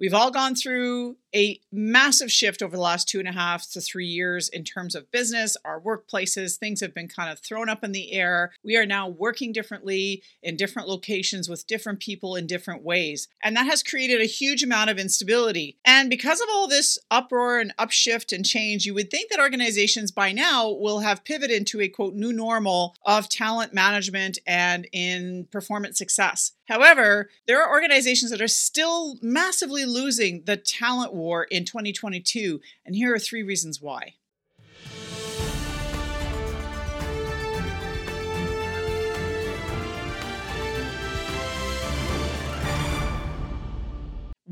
We've all gone through a massive shift over the last two and a half to three years in terms of business, our workplaces. Things have been kind of thrown up in the air. We are now working differently in different locations with different people in different ways. And that has created a huge amount of instability. And because of all this uproar and upshift and change, you would think that organizations by now will have pivoted to a quote new normal of talent management and in performance success. However, there are organizations that are still massively losing the talent war in 2022, and here are three reasons why.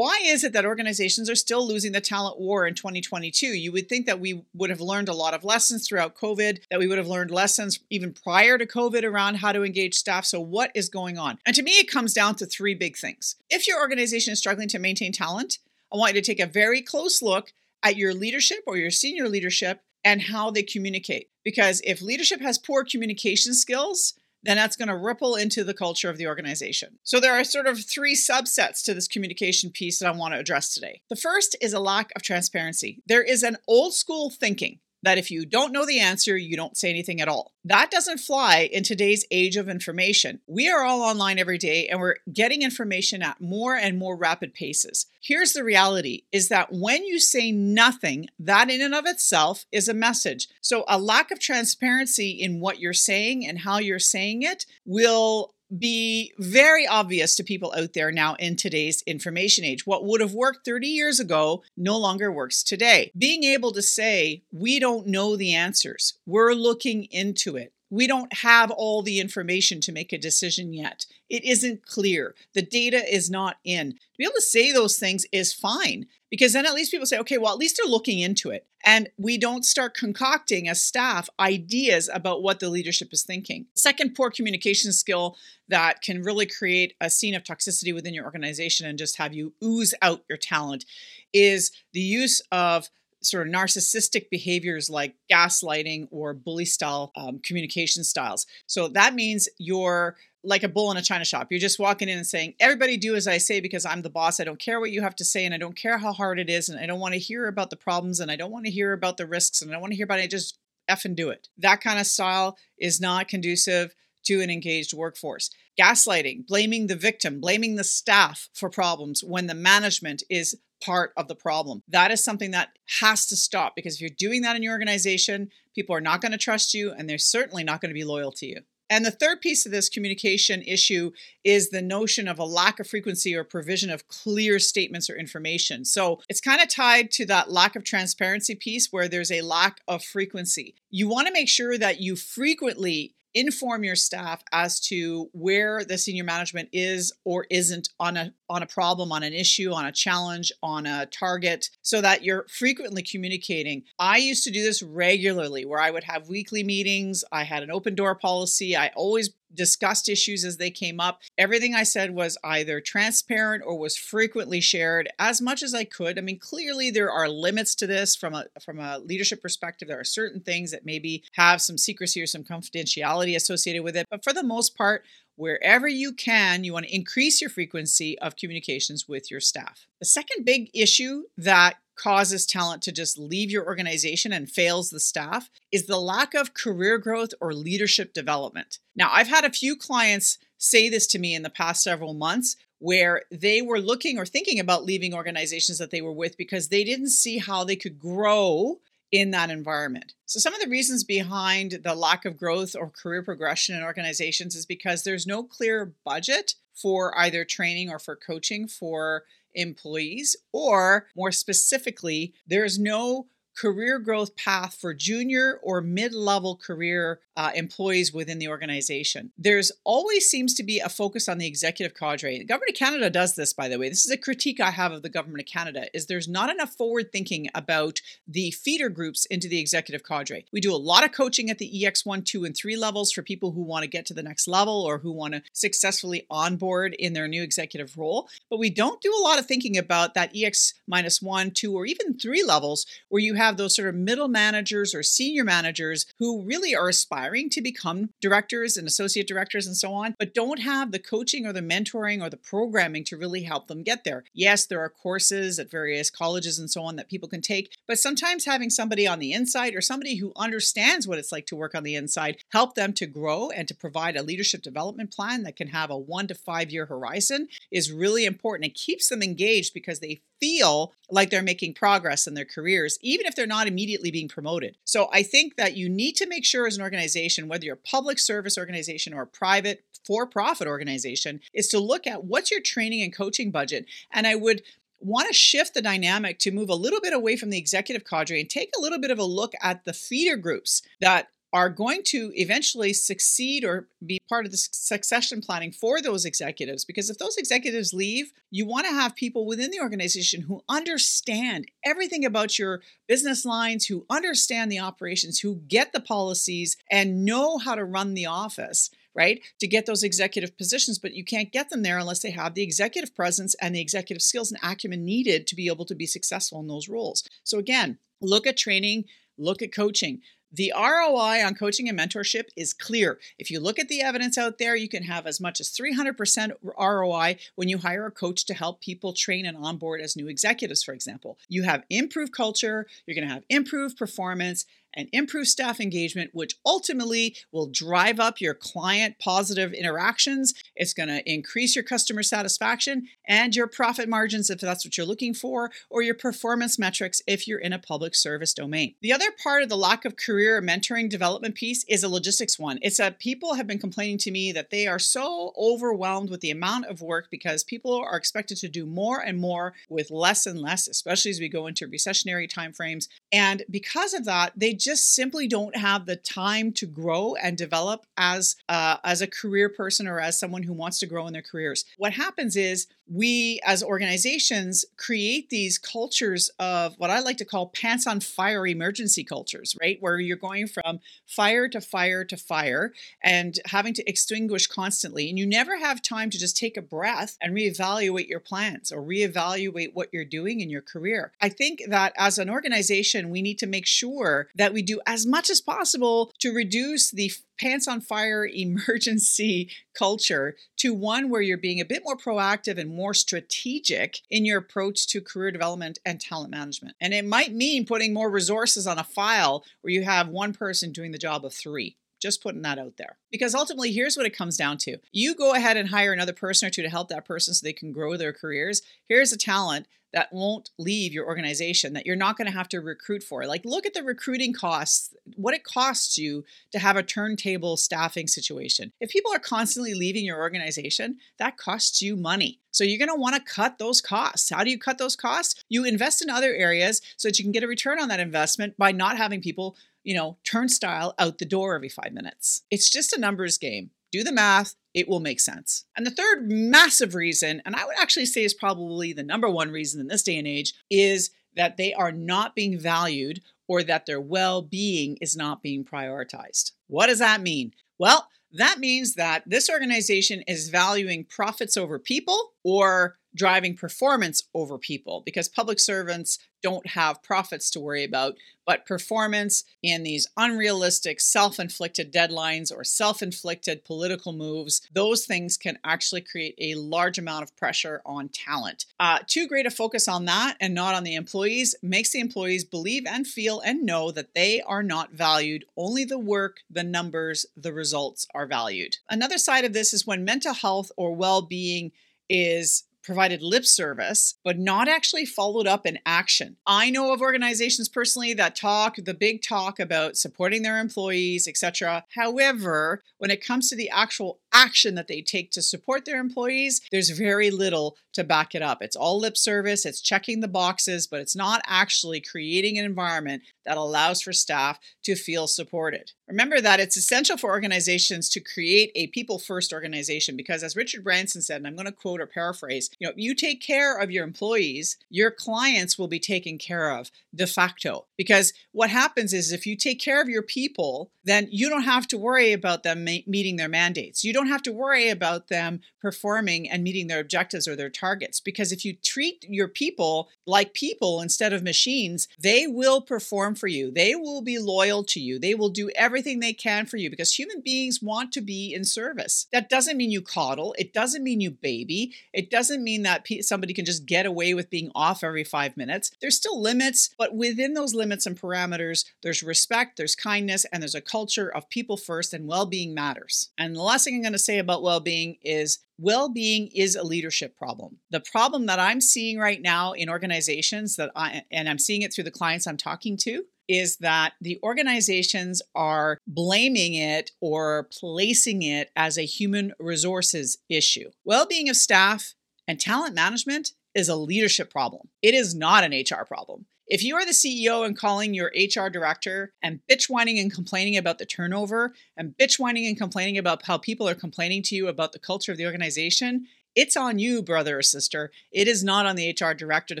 why is it that organizations are still losing the talent war in 2022? You would think that we would have learned a lot of lessons throughout COVID, that we would have learned lessons even prior to COVID around how to engage staff. So, what is going on? And to me, it comes down to three big things. If your organization is struggling to maintain talent, I want you to take a very close look at your leadership or your senior leadership and how they communicate. Because if leadership has poor communication skills, then that's going to ripple into the culture of the organization. So there are sort of three subsets to this communication piece that I want to address today. The first is a lack of transparency. There is an old school thinking that if you don't know the answer, you don't say anything at all. That doesn't fly in today's age of information. We are all online every day and we're getting information at more and more rapid paces. Here's the reality is that when you say nothing, that in and of itself is a message. So a lack of transparency in what you're saying and how you're saying it will be very obvious to people out there now in today's information age. What would have worked 30 years ago no longer works today. Being able to say, we don't know the answers, we're looking into it. We don't have all the information to make a decision yet. It isn't clear. The data is not in. To be able to say those things is fine because then at least people say, okay, well, at least they're looking into it. And we don't start concocting as staff ideas about what the leadership is thinking. Second, poor communication skill that can really create a scene of toxicity within your organization and just have you ooze out your talent is the use of sort of narcissistic behaviors like gaslighting or bully style um, communication styles. So that means you're like a bull in a china shop. You're just walking in and saying, Everybody do as I say because I'm the boss. I don't care what you have to say and I don't care how hard it is. And I don't want to hear about the problems and I don't want to hear about the risks and I don't want to hear about it. Just F and do it. That kind of style is not conducive to an engaged workforce. Gaslighting, blaming the victim, blaming the staff for problems when the management is part of the problem. That is something that has to stop because if you're doing that in your organization, people are not going to trust you and they're certainly not going to be loyal to you. And the third piece of this communication issue is the notion of a lack of frequency or provision of clear statements or information. So it's kind of tied to that lack of transparency piece where there's a lack of frequency. You want to make sure that you frequently inform your staff as to where the senior management is or isn't on a on a problem on an issue on a challenge on a target so that you're frequently communicating i used to do this regularly where i would have weekly meetings i had an open door policy i always discussed issues as they came up. Everything I said was either transparent or was frequently shared as much as I could. I mean, clearly there are limits to this from a from a leadership perspective. There are certain things that maybe have some secrecy or some confidentiality associated with it, but for the most part, wherever you can, you want to increase your frequency of communications with your staff. The second big issue that causes talent to just leave your organization and fails the staff is the lack of career growth or leadership development. Now, I've had a few clients say this to me in the past several months where they were looking or thinking about leaving organizations that they were with because they didn't see how they could grow in that environment. So, some of the reasons behind the lack of growth or career progression in organizations is because there's no clear budget for either training or for coaching for employees, or more specifically, there's no career growth path for junior or mid level career uh, employees within the organization. There's always seems to be a focus on the executive cadre. The government of Canada does this, by the way. This is a critique I have of the government of Canada: is there's not enough forward thinking about the feeder groups into the executive cadre. We do a lot of coaching at the EX one, two, and three levels for people who want to get to the next level or who want to successfully onboard in their new executive role, but we don't do a lot of thinking about that EX minus one, two, or even three levels where you have those sort of middle managers or senior managers who really are aspiring to become directors and associate directors and so on, but don't have the coaching or the mentoring or the programming to really help them get there. Yes, there are courses at various colleges and so on that people can take, but sometimes having somebody on the inside or somebody who understands what it's like to work on the inside help them to grow and to provide a leadership development plan that can have a one to five year horizon is really important. It keeps them engaged because they feel like they're making progress in their careers, even if they're not immediately being promoted. So I think that you need to make sure as an organization, whether you're a public service organization or a private for profit organization, is to look at what's your training and coaching budget. And I would want to shift the dynamic to move a little bit away from the executive cadre and take a little bit of a look at the feeder groups that are going to eventually succeed or be part of the succession planning for those executives. Because if those executives leave, you want to have people within the organization who understand everything about your business lines, who understand the operations, who get the policies, and know how to run the office right? To get those executive positions, but you can't get them there unless they have the executive presence and the executive skills and acumen needed to be able to be successful in those roles. So, again, look at training, look at coaching. The ROI on coaching and mentorship is clear. If you look at the evidence out there, you can have as much as 300% ROI when you hire a coach to help people train and onboard as new executives, for example. You have improved culture, you're going to have improved performance, and improve staff engagement, which ultimately will drive up your client positive interactions. It's going to increase your customer satisfaction and your profit margins if that's what you're looking for, or your performance metrics if you're in a public service domain. The other part of the lack of career mentoring development piece is a logistics one. It's that people have been complaining to me that they are so overwhelmed with the amount of work because people are expected to do more and more with less and less, especially as we go into recessionary timeframes. And because of that, they just simply don't have the time to grow and develop as uh, as a career person or as someone who wants to grow in their careers. What happens is we as organizations create these cultures of what I like to call pants on fire emergency cultures, right? Where you're going from fire to fire to fire and having to extinguish constantly. And you never have time to just take a breath and reevaluate your plans or reevaluate what you're doing in your career. I think that as an organization, we need to make sure that we do as much as possible to reduce the pants on fire emergency culture to one where you're being a bit more proactive and more strategic in your approach to career development and talent management. And it might mean putting more resources on a file where you have one person doing the job of three. Just putting that out there. Because ultimately, here's what it comes down to you go ahead and hire another person or two to help that person so they can grow their careers. Here's a talent that won't leave your organization that you're not going to have to recruit for. Like, look at the recruiting costs, what it costs you to have a turntable staffing situation. If people are constantly leaving your organization, that costs you money. So you're going to want to cut those costs. How do you cut those costs? You invest in other areas so that you can get a return on that investment by not having people, you know, turnstile out the door every five minutes. It's just a numbers game. Do the math, it will make sense. And the third massive reason, and I would actually say is probably the number one reason in this day and age, is that they are not being valued or that their well being is not being prioritized. What does that mean? Well, that means that this organization is valuing profits over people or driving performance over people because public servants don't have profits to worry about, but performance in these unrealistic self inflicted deadlines or self inflicted political moves, those things can actually create a large amount of pressure on talent. Uh, too great a focus on that and not on the employees makes the employees believe and feel and know that they are not valued. Only the work, the numbers, the results are valued. Another side of this is when mental health or well being is provided lip service, but not actually followed up in action. I know of organizations personally that talk the big talk about supporting their employees, etc. However, when it comes to the actual action that they take to support their employees, there's very little to back it up. It's all lip service, it's checking the boxes, but it's not actually creating an environment that allows for staff to feel supported. Remember that it's essential for organizations to create a people first organization because, as Richard Branson said, and I'm going to quote or paraphrase, you know, you take care of your employees, your clients will be taken care of de facto. Because what happens is if you take care of your people, then you don't have to worry about them ma- meeting their mandates. You don't don't have to worry about them performing and meeting their objectives or their targets. Because if you treat your people like people instead of machines, they will perform for you. They will be loyal to you. They will do everything they can for you because human beings want to be in service. That doesn't mean you coddle, it doesn't mean you baby, it doesn't mean that somebody can just get away with being off every five minutes. There's still limits, but within those limits and parameters, there's respect, there's kindness, and there's a culture of people first and well being matters. And the last thing I'm going to say about well being is well being is a leadership problem. The problem that I'm seeing right now in organizations that I, and I'm seeing it through the clients I'm talking to, is that the organizations are blaming it or placing it as a human resources issue. Well being of staff and talent management is a leadership problem. It is not an HR problem. If you are the CEO and calling your HR director and bitch whining and complaining about the turnover and bitch whining and complaining about how people are complaining to you about the culture of the organization, it's on you, brother or sister. It is not on the HR director to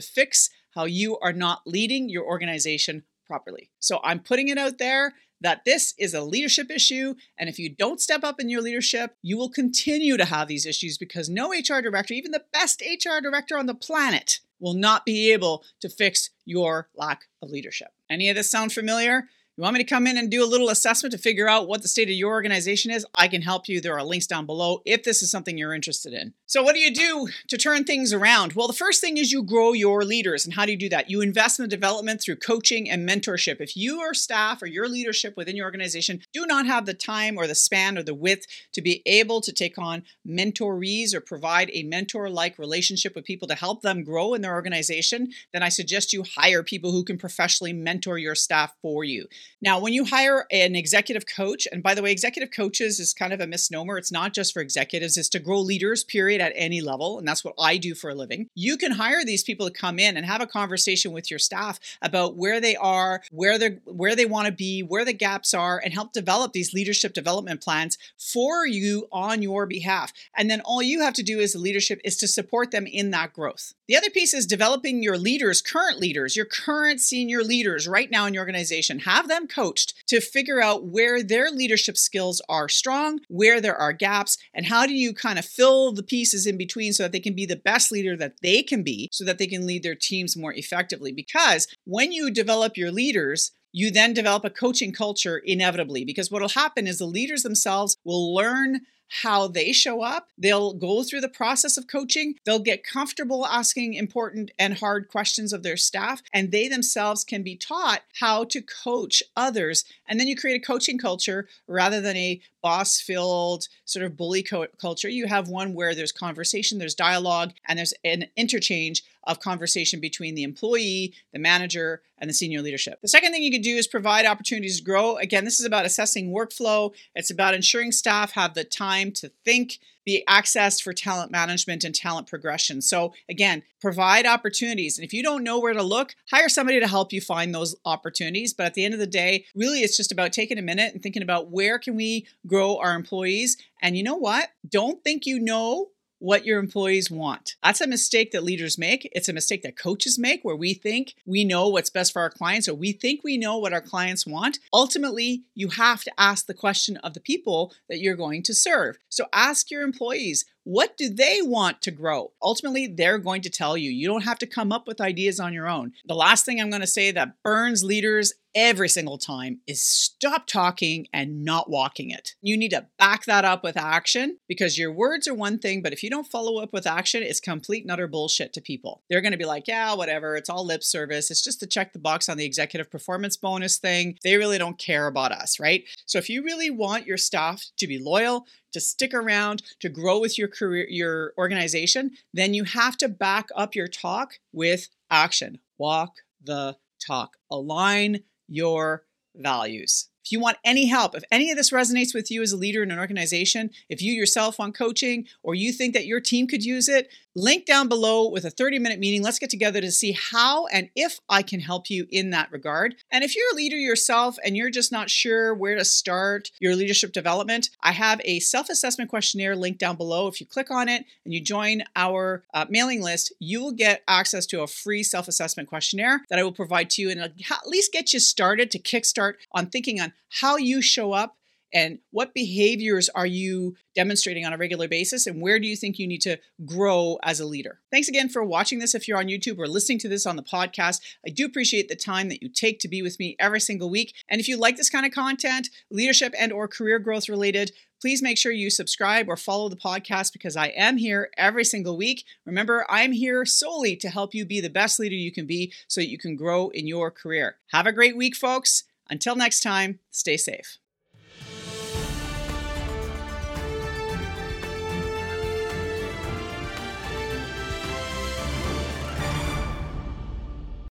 fix how you are not leading your organization properly. So I'm putting it out there that this is a leadership issue. And if you don't step up in your leadership, you will continue to have these issues because no HR director, even the best HR director on the planet, will not be able to fix your lack of leadership. Any of this sound familiar? You want me to come in and do a little assessment to figure out what the state of your organization is? I can help you. There are links down below if this is something you're interested in. So, what do you do to turn things around? Well, the first thing is you grow your leaders. And how do you do that? You invest in the development through coaching and mentorship. If your staff or your leadership within your organization do not have the time or the span or the width to be able to take on mentorees or provide a mentor like relationship with people to help them grow in their organization, then I suggest you hire people who can professionally mentor your staff for you. Now, when you hire an executive coach, and by the way, executive coaches is kind of a misnomer. It's not just for executives, it's to grow leaders, period, at any level. And that's what I do for a living. You can hire these people to come in and have a conversation with your staff about where they are, where they where they want to be, where the gaps are, and help develop these leadership development plans for you on your behalf. And then all you have to do as a leadership is to support them in that growth. The other piece is developing your leaders, current leaders, your current senior leaders right now in your organization. Have them coached to figure out where their leadership skills are strong, where there are gaps, and how do you kind of fill the pieces in between so that they can be the best leader that they can be so that they can lead their teams more effectively. Because when you develop your leaders, you then develop a coaching culture inevitably because what will happen is the leaders themselves will learn how they show up. They'll go through the process of coaching. They'll get comfortable asking important and hard questions of their staff, and they themselves can be taught how to coach others. And then you create a coaching culture rather than a boss filled sort of bully co- culture. You have one where there's conversation, there's dialogue, and there's an interchange of conversation between the employee, the manager, and the senior leadership. The second thing you can do is provide opportunities to grow. Again, this is about assessing workflow, it's about ensuring staff have the time to think be accessed for talent management and talent progression. So, again, provide opportunities. And if you don't know where to look, hire somebody to help you find those opportunities. But at the end of the day, really, it's just about taking a minute and thinking about where can we grow our employees. And you know what? Don't think you know what your employees want. That's a mistake that leaders make. It's a mistake that coaches make where we think we know what's best for our clients or we think we know what our clients want. Ultimately, you have to ask the question of the people that you're going to serve. So ask your employees, what do they want to grow? Ultimately, they're going to tell you. You don't have to come up with ideas on your own. The last thing I'm going to say that burns leaders every single time is stop talking and not walking it. You need to back that up with action because your words are one thing, but if you don't follow up with action, it's complete and utter bullshit to people. They're going to be like, yeah, whatever, it's all lip service. It's just to check the box on the executive performance bonus thing. They really don't care about us, right? So if you really want your staff to be loyal, to stick around, to grow with your career, your organization, then you have to back up your talk with action. Walk the talk. Align your values. If you want any help, if any of this resonates with you as a leader in an organization, if you yourself want coaching or you think that your team could use it, link down below with a 30 minute meeting. Let's get together to see how and if I can help you in that regard. And if you're a leader yourself and you're just not sure where to start your leadership development, I have a self assessment questionnaire linked down below. If you click on it and you join our uh, mailing list, you will get access to a free self assessment questionnaire that I will provide to you and at least get you started to kickstart on thinking on how you show up and what behaviors are you demonstrating on a regular basis and where do you think you need to grow as a leader thanks again for watching this if you're on youtube or listening to this on the podcast i do appreciate the time that you take to be with me every single week and if you like this kind of content leadership and or career growth related please make sure you subscribe or follow the podcast because I am here every single week. Remember, I'm here solely to help you be the best leader you can be so that you can grow in your career. Have a great week, folks. Until next time, stay safe.